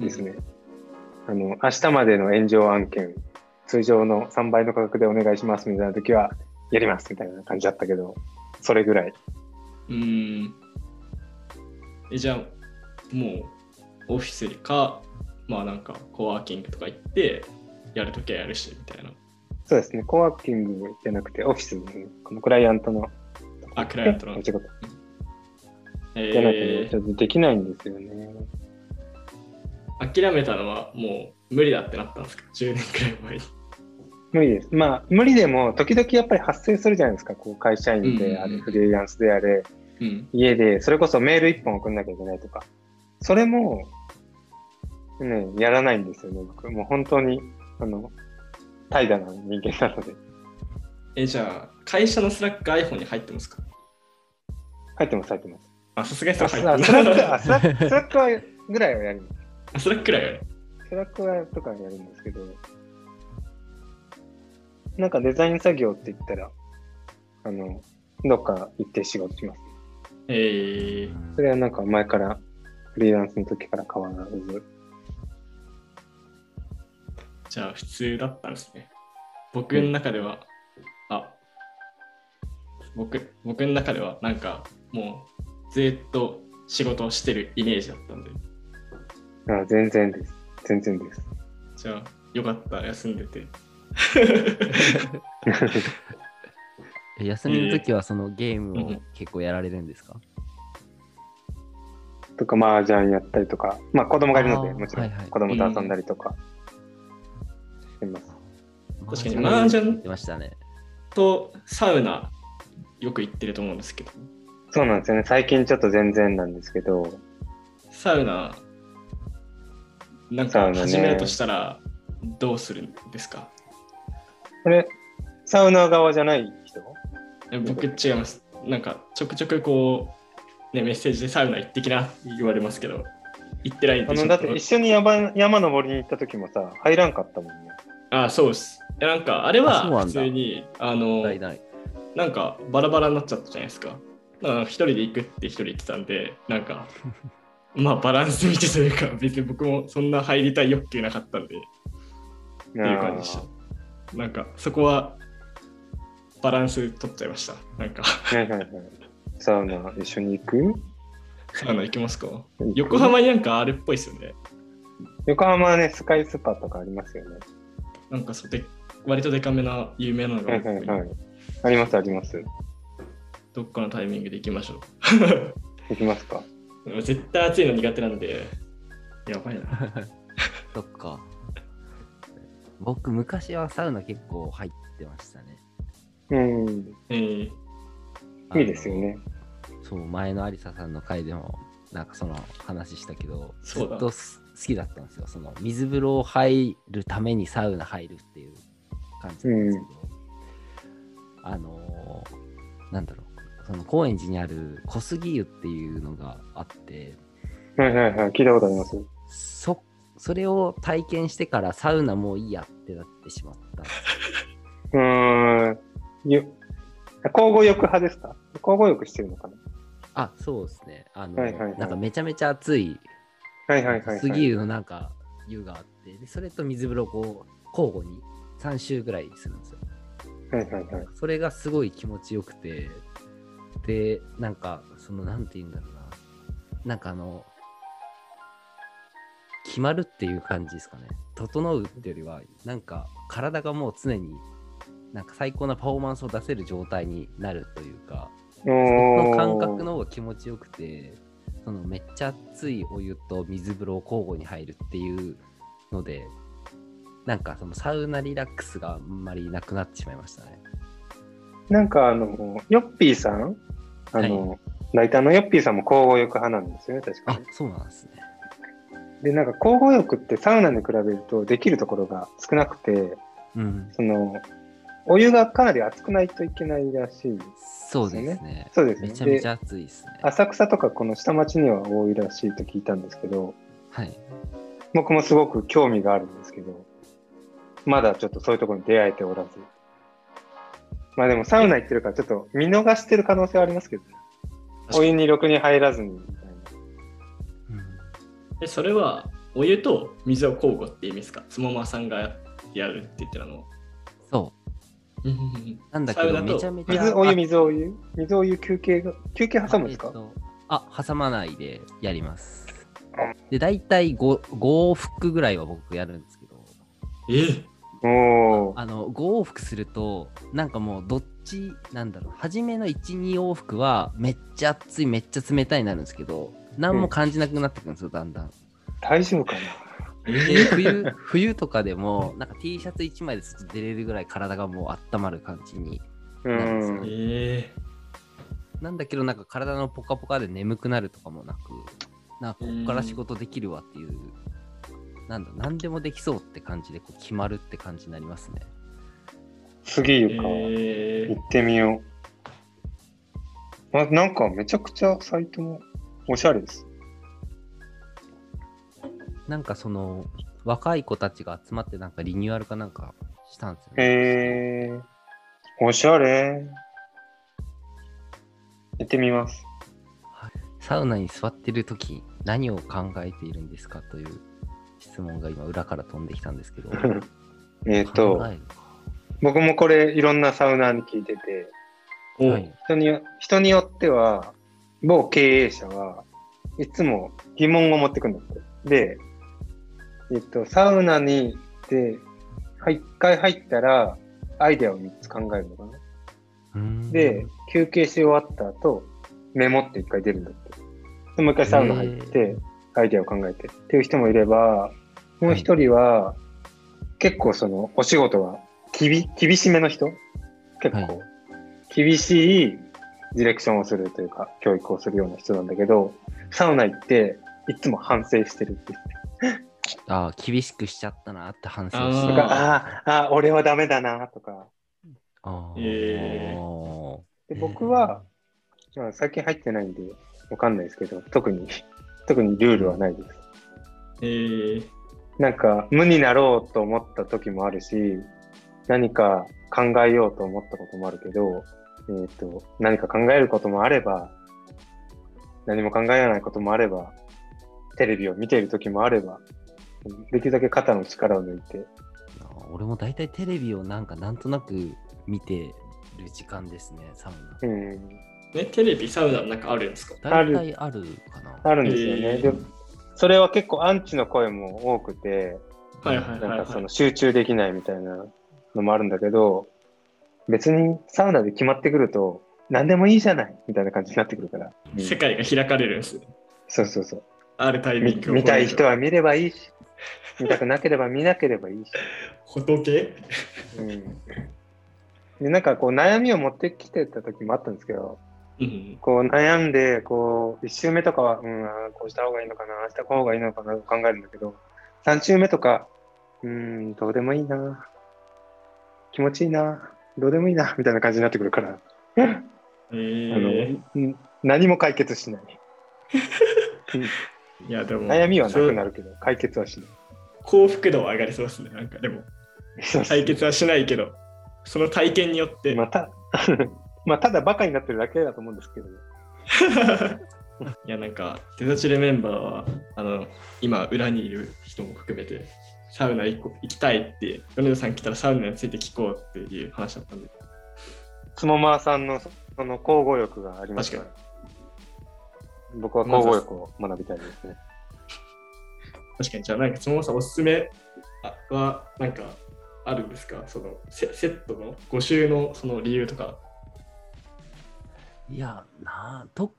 ですね。あの、明日までの炎上案件、通常の3倍の価格でお願いしますみたいな時は、やりますみたいな感じだったけど、それぐらい。うーん。えじゃあ、もう、オフィスか、まあなんか、コワーキングとか行って、やるときはやるし、みたいな。そうですね、コワーキングじゃなくて、オフィスね、このクライアントの、あ、クライアントのお。仕事えじゃなくて、ーちょっとできないんですよね。諦めたのはもう無理だってなったんですか ?10 年くらい前に。無理です。まあ、無理でも、時々やっぱり発生するじゃないですか、こう会社員であれ、うんうんうんフリーランスであれ、うん。家で、それこそメール一本送んなきゃいけないとか、それも、ね、やらないんですよね、僕。もう本当に、あの、怠惰な人間なので。え、じゃあ、会社の Slack iPhone に入ってますか？入ってます、入ってます。あ、さすがにそあれ入ってスラック、まあ Slackク、はぐらいはやります。す。 Slack くらいよね。 Slack はとかはやるんですけど、なんかデザイン作業って言ったら、あの、どっか行って仕事します。えー、それはなんか前から、フリーランスの時から変わらず。じゃあ普通だったんですね。僕の中では、あ、僕、僕の中ではなんかもうずっと仕事をしてるイメージだったんで、あ全然です。全然です。じゃあよかった、休んでて。え休みの時はそのゲームをうん結構やられるんですか、とか、麻雀やったりとか、まあ子供がいるので、もちろんはいはい子供と遊んだりとかしてます。確かに麻雀。とサウナよく行ってると思うんですけど、そうなんですよね。最近ちょっと全然なんですけど、サウナ、なんか始めるとしたらどうするんですか？これ、サウナ側じゃない人？え僕違います。なんかちょくちょくこう、ね、メッセージでサウナ行ってきなって言われますけど、行ってないんあの、でちょっとだって一緒に山山登りに行った時もさ、入らんかったもんね。あそうです。やなんかあれは普通にあのないない。なんかバラバラになっちゃったじゃないですか。だから一人で行くって一人言ってたんで、なんか <laughs> まあバランス見てというか、別に僕もそんな入りたい欲求なかったんで、っていう感じでした。なんかそこはバランス取っちゃいました。なんかはいはいはい。サウナ一緒に行く？サウナ行きますか？横浜になんかあるっぽいですよね。横浜はね、スカイスパとかありますよね。なんかそうで割とデカめな有名なのがはいはいはい。ありますあります。どっかのタイミングで行きましょ行きますかう。絶対暑いの苦手なんで、やばいな。<laughs> そっか。僕、昔はサウナ結構入ってましたね。うん。えー、いいですよね。そう、前の有沙さんの回でも、なんかその話したけど、ずそうだっとす好きだったんですよ。その水風呂入るためにサウナ入るっていう感じなんですけど、あのーなんだろう、その高円寺にある小杉湯っていうのがあって、はいはいはい。聞いたことあります。そそれを体験してからサウナもういいやってなってしまった <laughs> うーん。ゆ交互浴派ですか？交互浴してるのかな？あ、そうですね。あの、はいはいはいなんかめちゃめちゃ暑いはいはいはい、はい。杉湯のなんか湯があってで、それと水風呂をこう交互に3周ぐらいするんですよ。はいはいはい。それがすごい気持ちよくて、で、なんか、その、なんて言うんだろうな。なんかあの、決まるっていう感じですかね。整うっていうよりは、なんか体がもう常に、なんか最高なパフォーマンスを出せる状態になるというか、その感覚の方が気持ちよくて、そのめっちゃ熱いお湯と水風呂を交互に入るっていうので、なんかそのサウナリラックスがあんまりなくなってしまいましたね。なんかあの、ヨッピーさん？あの、ライターのヨッピーさんも交互浴派なんですよね、確かに。、あそうなんですね。で、なんか交互浴ってサウナに比べるとできるところが少なくて、うん。その、お湯がかなり熱くないといけないらしい。そうですね。そうですねめちゃめちゃ暑いですね。浅草とかこの下町には多いらしいと聞いたんですけど、はい。僕もすごく興味があるんですけど、まだちょっとそういうところに出会えておらず。まあでもサウナ行ってるからちょっと見逃してる可能性はありますけどね。お湯にろくに入らずにみたいな。でそれはお湯と水を交互って意味ですか？つもまさんがやるって言ってたの。そう。なんだけど、めちゃめちゃ。水お湯、あ水お湯？水お湯休憩が、休憩挟むんですか、えっとあ、挟まないでやります。で、大体 5, 5往復ぐらいは僕やるんですけど、え？あの、5往復すると、なんかもうどっち、なんだろう、初めの1、2往復はめっちゃ暑い、めっちゃ冷たいになるんですけど、何も感じなくなってくるんですよ、だんだん。大丈夫かなで冬冬とかでも、なんか T シャツ1枚で外出れるぐらい体がもう温まる感じに。うなんですん。えなんだけど、なんか体のポカポカで眠くなるとかもなく、なんかこっから仕事できるわっていう、なんだ、なんでもできそうって感じでこう決まるって感じになりますね。次ー、言うか。え行ってみよう。あ、なんかめちゃくちゃサイトもおしゃれです。なんかその、若い子たちが集まってなんかリニューアルかなんかしたんですよね。へえー、おしゃれ。行ってみます。サウナに座ってる時何を考えているんですかという質問が今裏から飛んできたんですけど。<laughs> えっと僕もこれいろんなサウナーに聞いてて、はい人によ人によっては、某経営者はいつも疑問を持ってくるんだって。で、えっと、サウナにで、はい一回入ったら、アイデアを3つ考えるのかな。で、休憩し終わった後、メモって一回出るんだって。でもう一回サウナ入って、アイデアを考えてっていう人もいれば、もう一人は、結構その、お仕事は、きび、厳しめの人？結構、は厳しいディレクションをするというか、教育をするような人なんだけど、サウナ行って、いつも反省してるって言って。ああ、厳しくしちゃったなって反省してなんか、ああ、俺はダメだな、とか。あで僕は、まあ、最近入ってないんで、わかんないですけど、特に、特にルールはないです。えー、なんか、無になろうと思った時もあるし、何か考えようと思ったこともあるけど、えー、と何か考えることもあれば、何も考えないこともあれば、テレビを見ている時もあれば、できるだけ肩の力を抜いて、俺も大体テレビをなんかなんとなく見てる時間ですね、サウナ。うん、ね、テレビ、サウナなんかあるんですか？大体あるかな。あるんですよね。えーでそれは結構アンチの声も多くて、なんはい。かその集中できないみたいなのもあるんだけど、別にサウナで決まってくると、何でもいいじゃないみたいな感じになってくるから。うん世界が開かれるんですね。そうそうそう。あるタイミング見たい人は見ればいいし、見たくなければ見なければいいし。仏？うん、でなんかこう悩みを持ってきてた時もあったんですけど、うん。こう悩んで、こう、1周目とかは、うん、こうした方がいいのかな、ああした方がいいのかなと考えるんだけど、3周目とか、うん、どうでもいいな、気持ちいいな、どうでもいいな、みたいな感じになってくるから、えあー、のうん何も解決しない。<laughs> いや、でも、悩みはなくなる。るけど、解決はしない。幸福度は上がりそうですね。なんかでも、解決はしないけど、その体験によって、また、まあ、ただバカになってるだけだと思うんですけど、<laughs> いや、なんか、デザチルメンバーは、あの、今、裏にいる人も含めて、サウナ行きたいって、米田さん来たらサウナについて聞こうっていう話だったんで、つもまーさんのその交互欲があります。から確、僕は交互欲を学びたいですね。確かに、じゃあ、なんか、そのさんおすすめあは、なんか、あるんですか？そのセ、セットの5週のその理由とか。いや、なあと、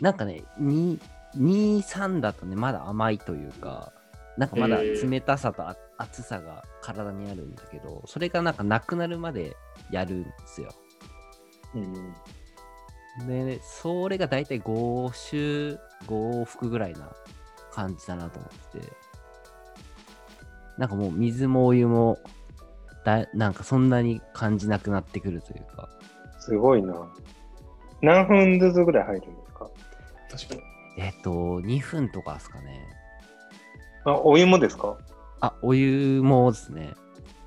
なんかね、2、2、3だとね、まだ甘いというか、なんかまだ冷たさとあ熱さが体にあるんだけど、それがなんかなくなるまでやるんですよ。うんで、それが大体5週、5往復ぐらいな感じだなと思ってて、なんかもう水もお湯もだ、なんかそんなに感じなくなってくるというか、すごいな。何分ずつぐらい入るんですか？確かに。えっと、2分とかですかね。あ、お湯もですか？あ、お湯もですね。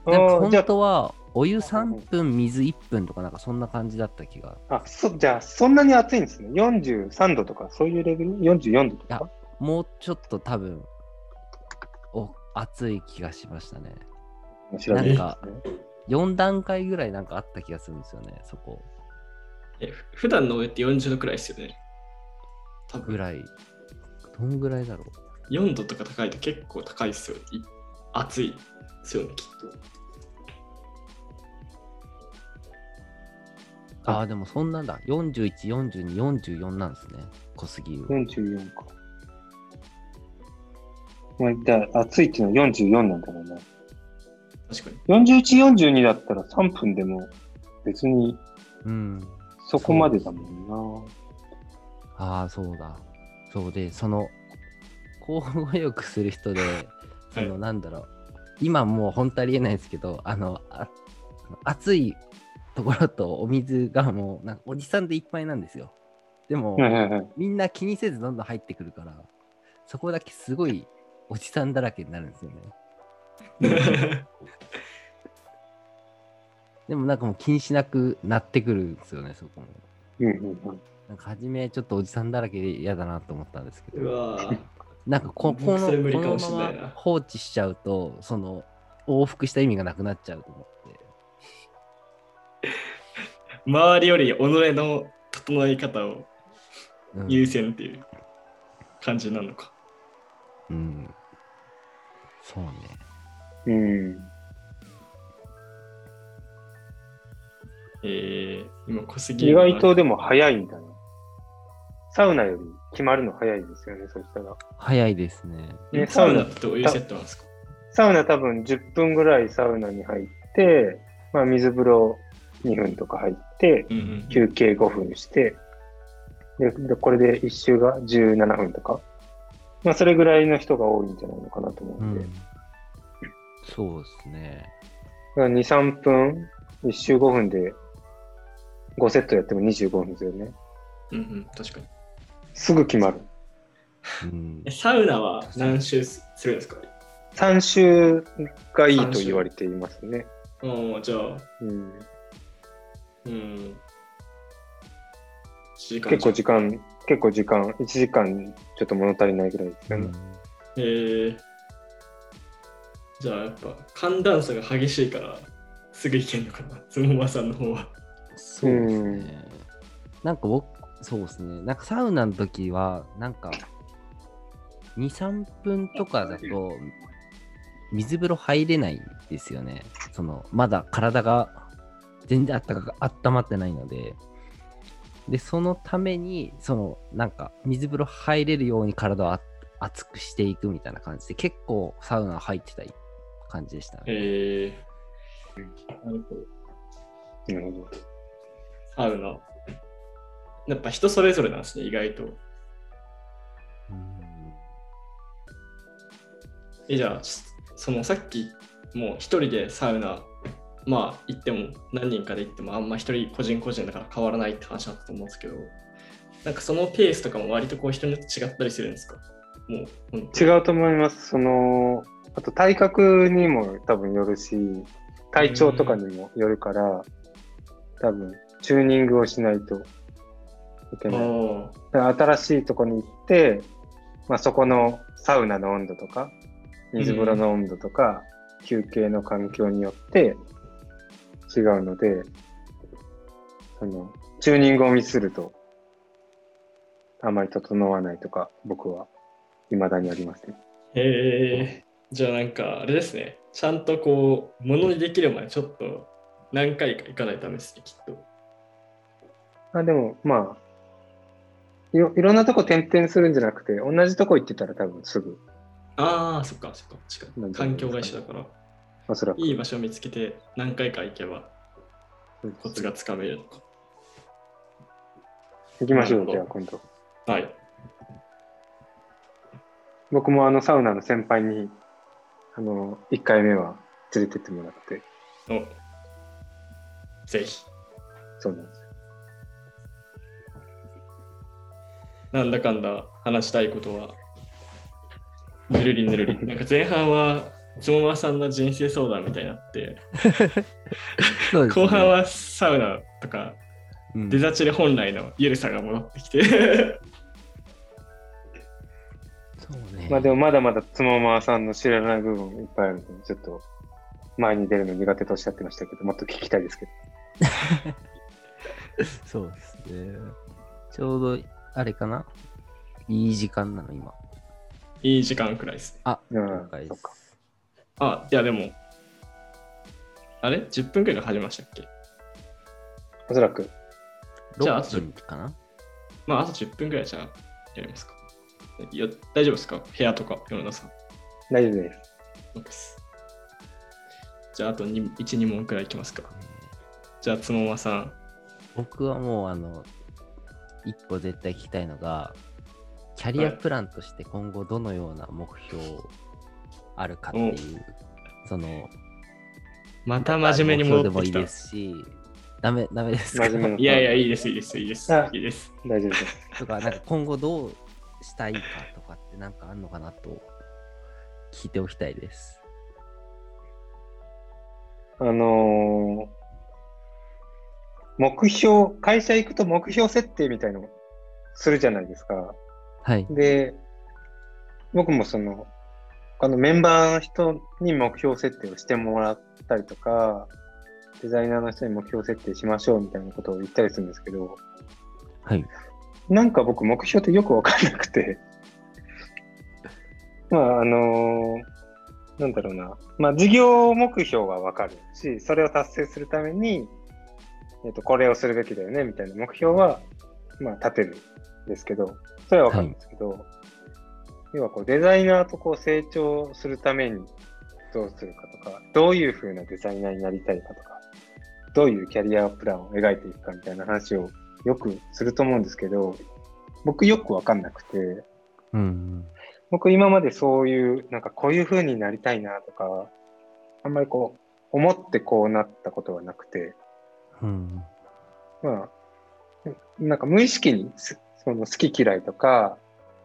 あなんか本当は、お湯3分、水1分とか、なんかそんな感じだった気が。あ、あそじゃあ、そんなに暑いんですね。43度とか、そういうレベル ?44 度とか？もうちょっと多分、お、熱い気がしましたね。調べてみますね4段階ぐらいなんかあった気がするんですよね、そこ。え、ふ普段のお湯って40度くらいですよね。多分ぐらい。どんぐらいだろう。4度とか高いと結構高いですよ。い暑いですよね、きっと。ああー、でもそんなんだ。41、42、44なんですね。濃すぎる。44か。まあ、じゃあ、暑いっていうのは44なんだろうな。確かに。41、42だったら3分でも別にうん。そこまでだもんああ、そうだ。そうで、その、交互よくする人で、<laughs> その、なんだろう、今もう本当ありえないですけど、あの、あ暑いところとお水がもう、なんかおじさんでいっぱいなんですよ。でも、な。はいはいはい。みんな気にせずどんどん入ってくるから、そこだけすごいおじさんだらけになるんですよね。<laughs> でもなんかもう気にしなくなってくるんですよね、そこも。うんうんうん。なんか初めちょっとおじさんだらけで嫌だなと思ったんですけうど。なんかこ <laughs> 僕このこのまま放置しちゃうと、その往復した意味がなくなっちゃうと思って。周りより己の整え方をうん優先っていう感じなのか。うん。そうね。うん。えー、今濃すぎ意外とでも早いんだな。サウナより決まるの早いですよね、そしたら。早いですね。ねサウナってどういうセットなんですか？サウナ多分10分ぐらいサウナに入って、まあ、水風呂2分とか入って、うんうん。休憩5分して、で、でこれで1周が17分とか。まあ、それぐらいの人が多いんじゃないのかなと思うで、うんん。そうですね。だから2、3分、1周5分で5セットやっても25分ですよね。うんうん、確かに。すぐ決まる。うんえ、サウナは何周すするんですか？3周がいいと言われていますね。ああ、じゃあ、うん、うん。1時間結構時間、結構時間、1時間ちょっと物足りないぐらいですよね。えー、じゃあやっぱ寒暖差が激しいからすぐ行けんのかな、つもまさんの方は。そうですね。なんか僕、そうですね。なんかサウナの時は、なんか、2、3分とかだと、水風呂入れないんですよね。その、まだ体が全然あったかく、温まってないので。で、そのために、その、なんか、水風呂入れるように体をあ熱くしていくみたいな感じで、結構サウナ入ってた感じでしたね。えー、なるほど。なるほど。サウナ。やっぱ人それぞれなんですね、意外と。うんえ、じゃあ、そのさっきもう一人でサウナ、まあ行っても何人かで行ってもあんま一人個人個人だから変わらないって話だったと思うんですけど、なんかそのペースとかも割とこう人によって違ったりするんですか？もう違うと思います。その、あと体格にも多分よるし、体調とかにもよるから、多分チューニングをしないといけない。新しいとこに行って、まあ、そこのサウナの温度とか、水風呂の温度とか、休憩の環境によって違うので、あの、チューニングをミスると、あまり整わないとか、僕は未だにありますね。へえじゃあなんかあれですね、ちゃんとこう、ものにできる前ちょっと何回か行かないとダメですね、きっと。あでも、まあいろ、いろんなとこ転々するんじゃなくて、同じとこ行ってたら多分すぐ、ああ、そっかそっか、違う。なんじゃない環境が一緒だから、おそらく。いい場所を見つけて何回か行けばコツがつかめるのか。行きましょう、じゃあ今度。はい。僕もあのサウナの先輩に、あの、1回目は連れてってもらって、おぜひ。そうなんですなんだかんだ話したいことは、ぬるりぬるり。<laughs> なんか前半は、つもまさんの人生相談みたいになって、<laughs> ね後半はサウナとか、うんデザチル本来のゆるさが戻ってきて、そうね。まあでもまだまだつもまさんの知らない部分いっぱいあるので、ちょっと前に出るの苦手とおっしゃってましたけど、もっと聞きたいですけど。<laughs> そうですね。ちょうど、あれかな？いい時間なの、今。いい時間くらいですね。あ、うん了解でそっかす。あ、いやでも、あれ ?10 分くらいで始めましたっけ？おそらく。じゃあ6分かな？まあ、あと10分くらいじゃあやりますか。いや大丈夫ですか？部屋とか、世のさん。大丈夫です。そうです。じゃあ、あと1、2問くらいいきますか。じゃあ、つもまさん。僕はもう、あの、一個絶対聞きたいのが、キャリアプランとして今後どのような目標あるかっていう、その、また真面目に戻ってきたでもいいで。すし、ダメ、ダメですか？いやいや、いいです、いいです、いいです。あいいです。大丈夫です。とか、なんか今後どうしたいかとかってなんかあんのかなと聞いておきたいです。あのー目標、会社行くと目標設定みたいのするじゃないですか。はい。で、僕もその、他のメンバーの人に目標設定をしてもらったりとか、デザイナーの人に目標設定しましょうみたいなことを言ったりするんですけど、はい。なんか僕目標ってよくわかんなくて、<laughs> まああのなんだろうな、まあ事業目標はわかるし、それを達成するために、えっ、と、これをするべきだよねみたいな目標は、まあ立てるんですけど、それはわかるんですけど、要はこうデザイナーとこう成長するためにどうするかとか、どういう風なデザイナーになりたいかとか、どういうキャリアプランを描いていくかみたいな話をよくすると思うんですけど、僕よくわかんなくて、うん。僕今までそういう、なんかこういう風になりたいなとか、あんまりこう、思ってこうなったことはなくて、うん。まあ、なんか無意識にすその好き嫌いとか、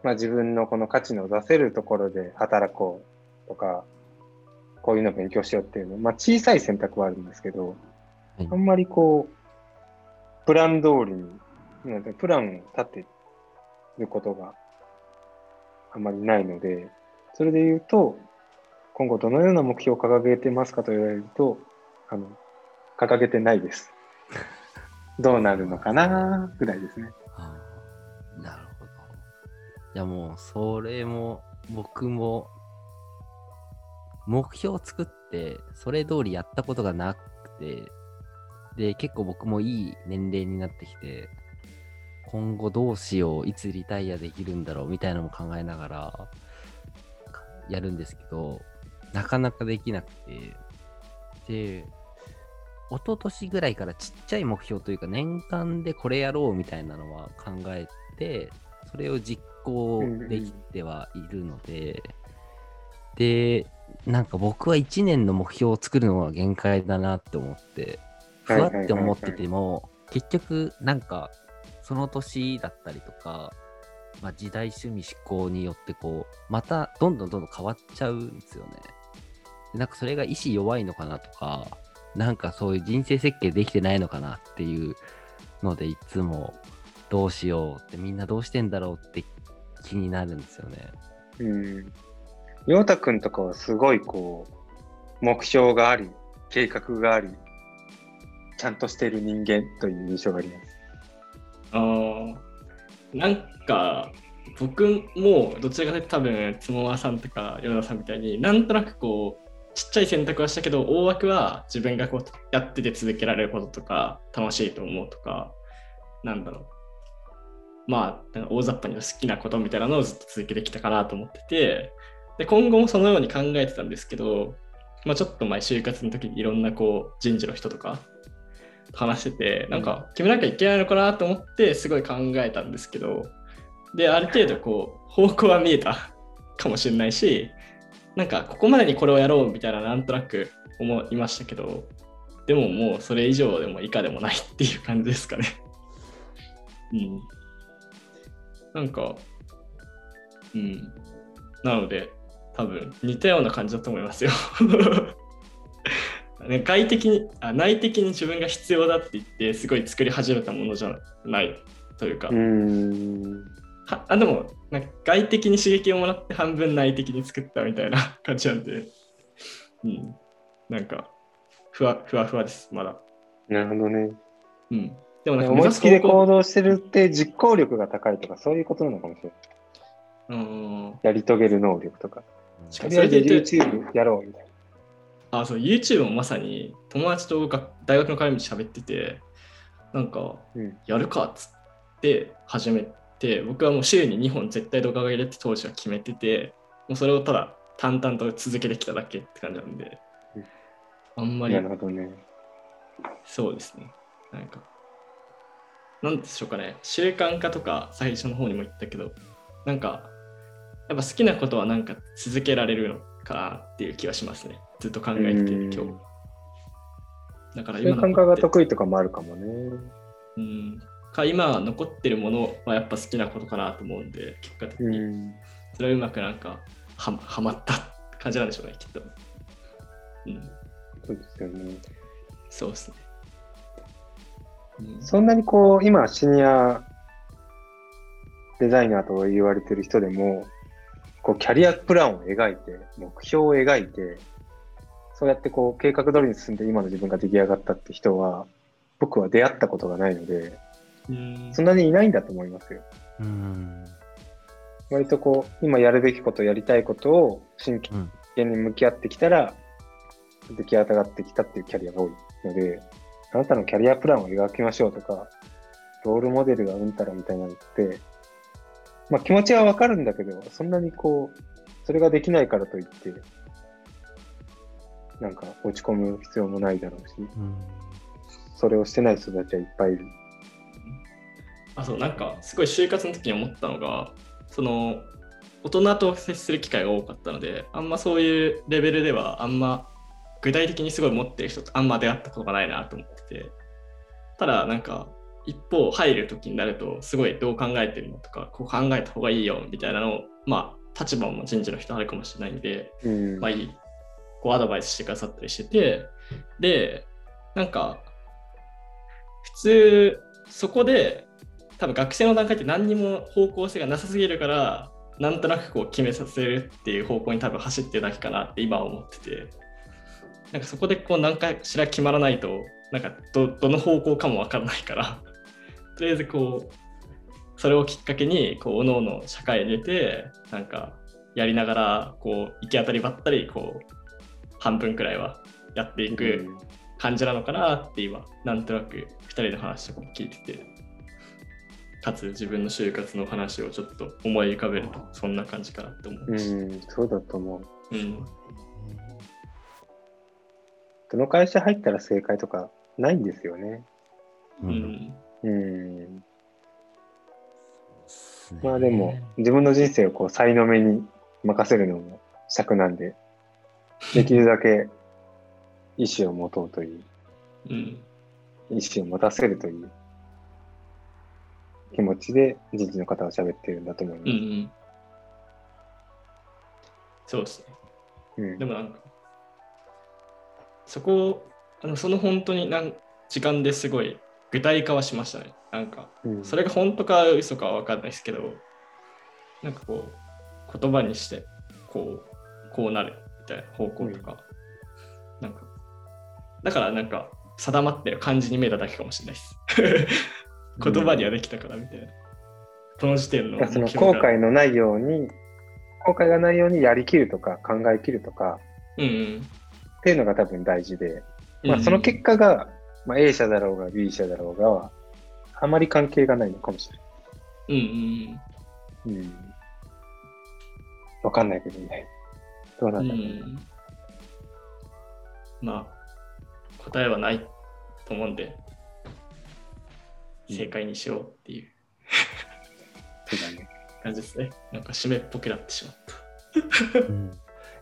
まあ自分のこの価値の出せるところで働こうとか、こういうの勉強しようっていうの、まあ小さい選択はあるんですけど、はいあんまりこう、プラン通りに、なんてプランを立てることがあんまりないので、それで言うと、今後どのような目標を掲げてますかと言われると、あの、掲げてないです。どうなるのかなぐらいですね。あーなるほど。いやもう、それも、僕も、目標を作って、それ通りやったことがなくて、で、結構僕もいい年齢になってきて、今後どうしよう、いつリタイアできるんだろうみたいなのも考えながら、やるんですけど、なかなかできなくて、で、一昨年ぐらいからちっちゃい目標というか年間でこれやろうみたいなのは考えてそれを実行できてはいるので、でなんか僕は1年の目標を作るのが限界だなって思ってふわって思ってても結局なんかその年だったりとか、まあ、時代趣味思考によってこうまたどんどんどんどん変わっちゃうんですよね。なんかそれが意志弱いのかなとかなんかそういう人生設計できてないのかなっていうのでいつもどうしようってみんなどうしてんだろうって気になるんですよね。うん。陽太くんとかはすごいこう、目標があり、計画があり、ちゃんとしている人間という印象があります。あーなんか僕もどちらかというと多分つもまさんとかヨ田さんみたいになんとなくこうちっちゃい選択はしたけど大枠は自分がこうやってて続けられることとか楽しいと思うとかなんだろう。まあ大雑把に好きなことみたいなのをずっと続けてきたかなと思っててで今後もそのように考えてたんですけど、まあ、ちょっと前就活の時にいろんなこう人事の人とか話しててなんか決めなきゃいけないのかなと思ってすごい考えたんですけどである程度こう方向は見えたかもしれないしなんかここまでにこれをやろうみたいななんとなく思いましたけどでももうそれ以上でも以下でもないっていう感じですかね。<laughs> うん。なんか、うん。なので多分似たような感じだと思いますよ。<laughs> ね、外的にあ内的に自分が必要だって言ってすごい作り始めたものじゃないというか、うん。はあでもなんか外的に刺激をもらって半分内的に作ったみたいな <laughs> 感じなんで、うん、なんかふわふわふわですまだ、なるほどね。うん、でもなんか思いつきで行動してるって実行力が高いとか、そういうことなのかもしれない。うんやり遂げる能力とか。しかもとりあえずそれで言うと YouTube やろうみたいな。あそう YouTube もまさに友達とが大学の帰り道喋っててなんかうん。やるかっつって始めて僕はもう週に2本絶対動画が入れて当時は決めててもうそれをただ淡々と続けてきただけって感じなんでうんあんまりなるほどね。そうですね。なんか、なんでしょうかね、習慣化とか最初の方にも言ったけど、なんか、やっぱ好きなことはなんか続けられるのかなっていう気はしますね。ずっと考えてて、うん今日。だから習今慣化が得意とかもあるかもね。うん。か今残ってるものはやっぱ好きなことかなと思うんで、結果的うに。ん。それはうまくなんかははまった感じなんでしょうね、きっと。うん。そうですよね。そうですね。うんそんなにこう、今、シニアデザイナーと言われてる人でも、こう、キャリアプランを描いて、目標を描いて、そうやってこう、計画通りに進んで今の自分が出来上がったって人は、僕は出会ったことがないので、うんそんなにいないんだと思いますよ。うん。割とこう、今やるべきこと、やりたいことを真うん。剣に向き合ってきたら、出来上がってきたっていうキャリアが多いので、あなたのキャリアプランを描きましょうとか、ロールモデルがうんたらみたいなのって、まあ気持ちはわかるんだけど、そんなにこう、それができないからといって、なんか落ち込む必要もないだろうし、うん。それをしてない人たちはいっぱいいる。あそうなんかすごい就活の時に思ったのがその大人と接する機会が多かったのであんまそういうレベルではあんま具体的にすごい持ってる人とあんま出会ったことがないなと思っててただなんか一方入る時になるとすごいどう考えてるのとかこう考えた方がいいよみたいなのをまあ立場も人事の人あるかもしれないんでうん。まあいいこうアドバイスしてくださったりしてて、で、なんか、普通、そこで、多分学生の段階って何にも方向性がなさすぎるから、なんとなくこう決めさせるっていう方向に多分走ってるだけかなって今は思ってて、なんかそこでこう何回しら決まらないと、なんかどどの方向かもわからないから、<laughs> とりあえずこう、それをきっかけに、こう、おのおの社会に出て、なんか、やりながら、こう、行き当たりばったり、こう、半分くらいはやっていく感じなのかなって今、なんとなく2人の話とかも聞いてて、かつ自分の就活の話をちょっと思い浮かべると、そんな感じかなって思ううし。ん、そうだと思う。うん。どの会社入ったら正解とかないんですよね。ううんん。うん。まあでも、自分の人生をこう、才能目に任せるのも尺なんで、できるだけ意思を持とうという、うん。意思を持たせるという気持ちで人事の方は喋ってるんだと思います。うんうん。そうですね。うんでもなんか、そこ、あのその本当になん時間ですごい具体化はしましたね。なんか、うんそれが本当か嘘かは分かんないですけど、なんかこう、言葉にして、こう、こうなるみたいな方向とか、なんか、だからなんか、定まってる感じに見えただけかもしれないです。言葉にはできたからみたいな。その時点のその後悔のないように、後悔がないようにやりきるとか考えきるとかうんうん。っていうのが多分大事で、まあ、うんその結果が、まあ、A 社だろうが B 社だろうがはあまり関係がないのかもしれうんうんない。うん。わかんないけどね。どうなうんん。だろう。うん、まあ、答えはないと思うんで、正解にしようっていうそうだね。感じですね。なんか締めっぽくなってしまった。うん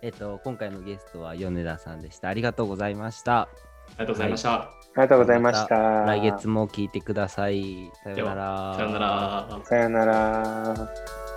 えっと、今回のゲストは米田さんでした。ありがとうございました。ありがとうございました。ありがとうございました。た来月も聞いてください。さようなら。さよなら。さよなら。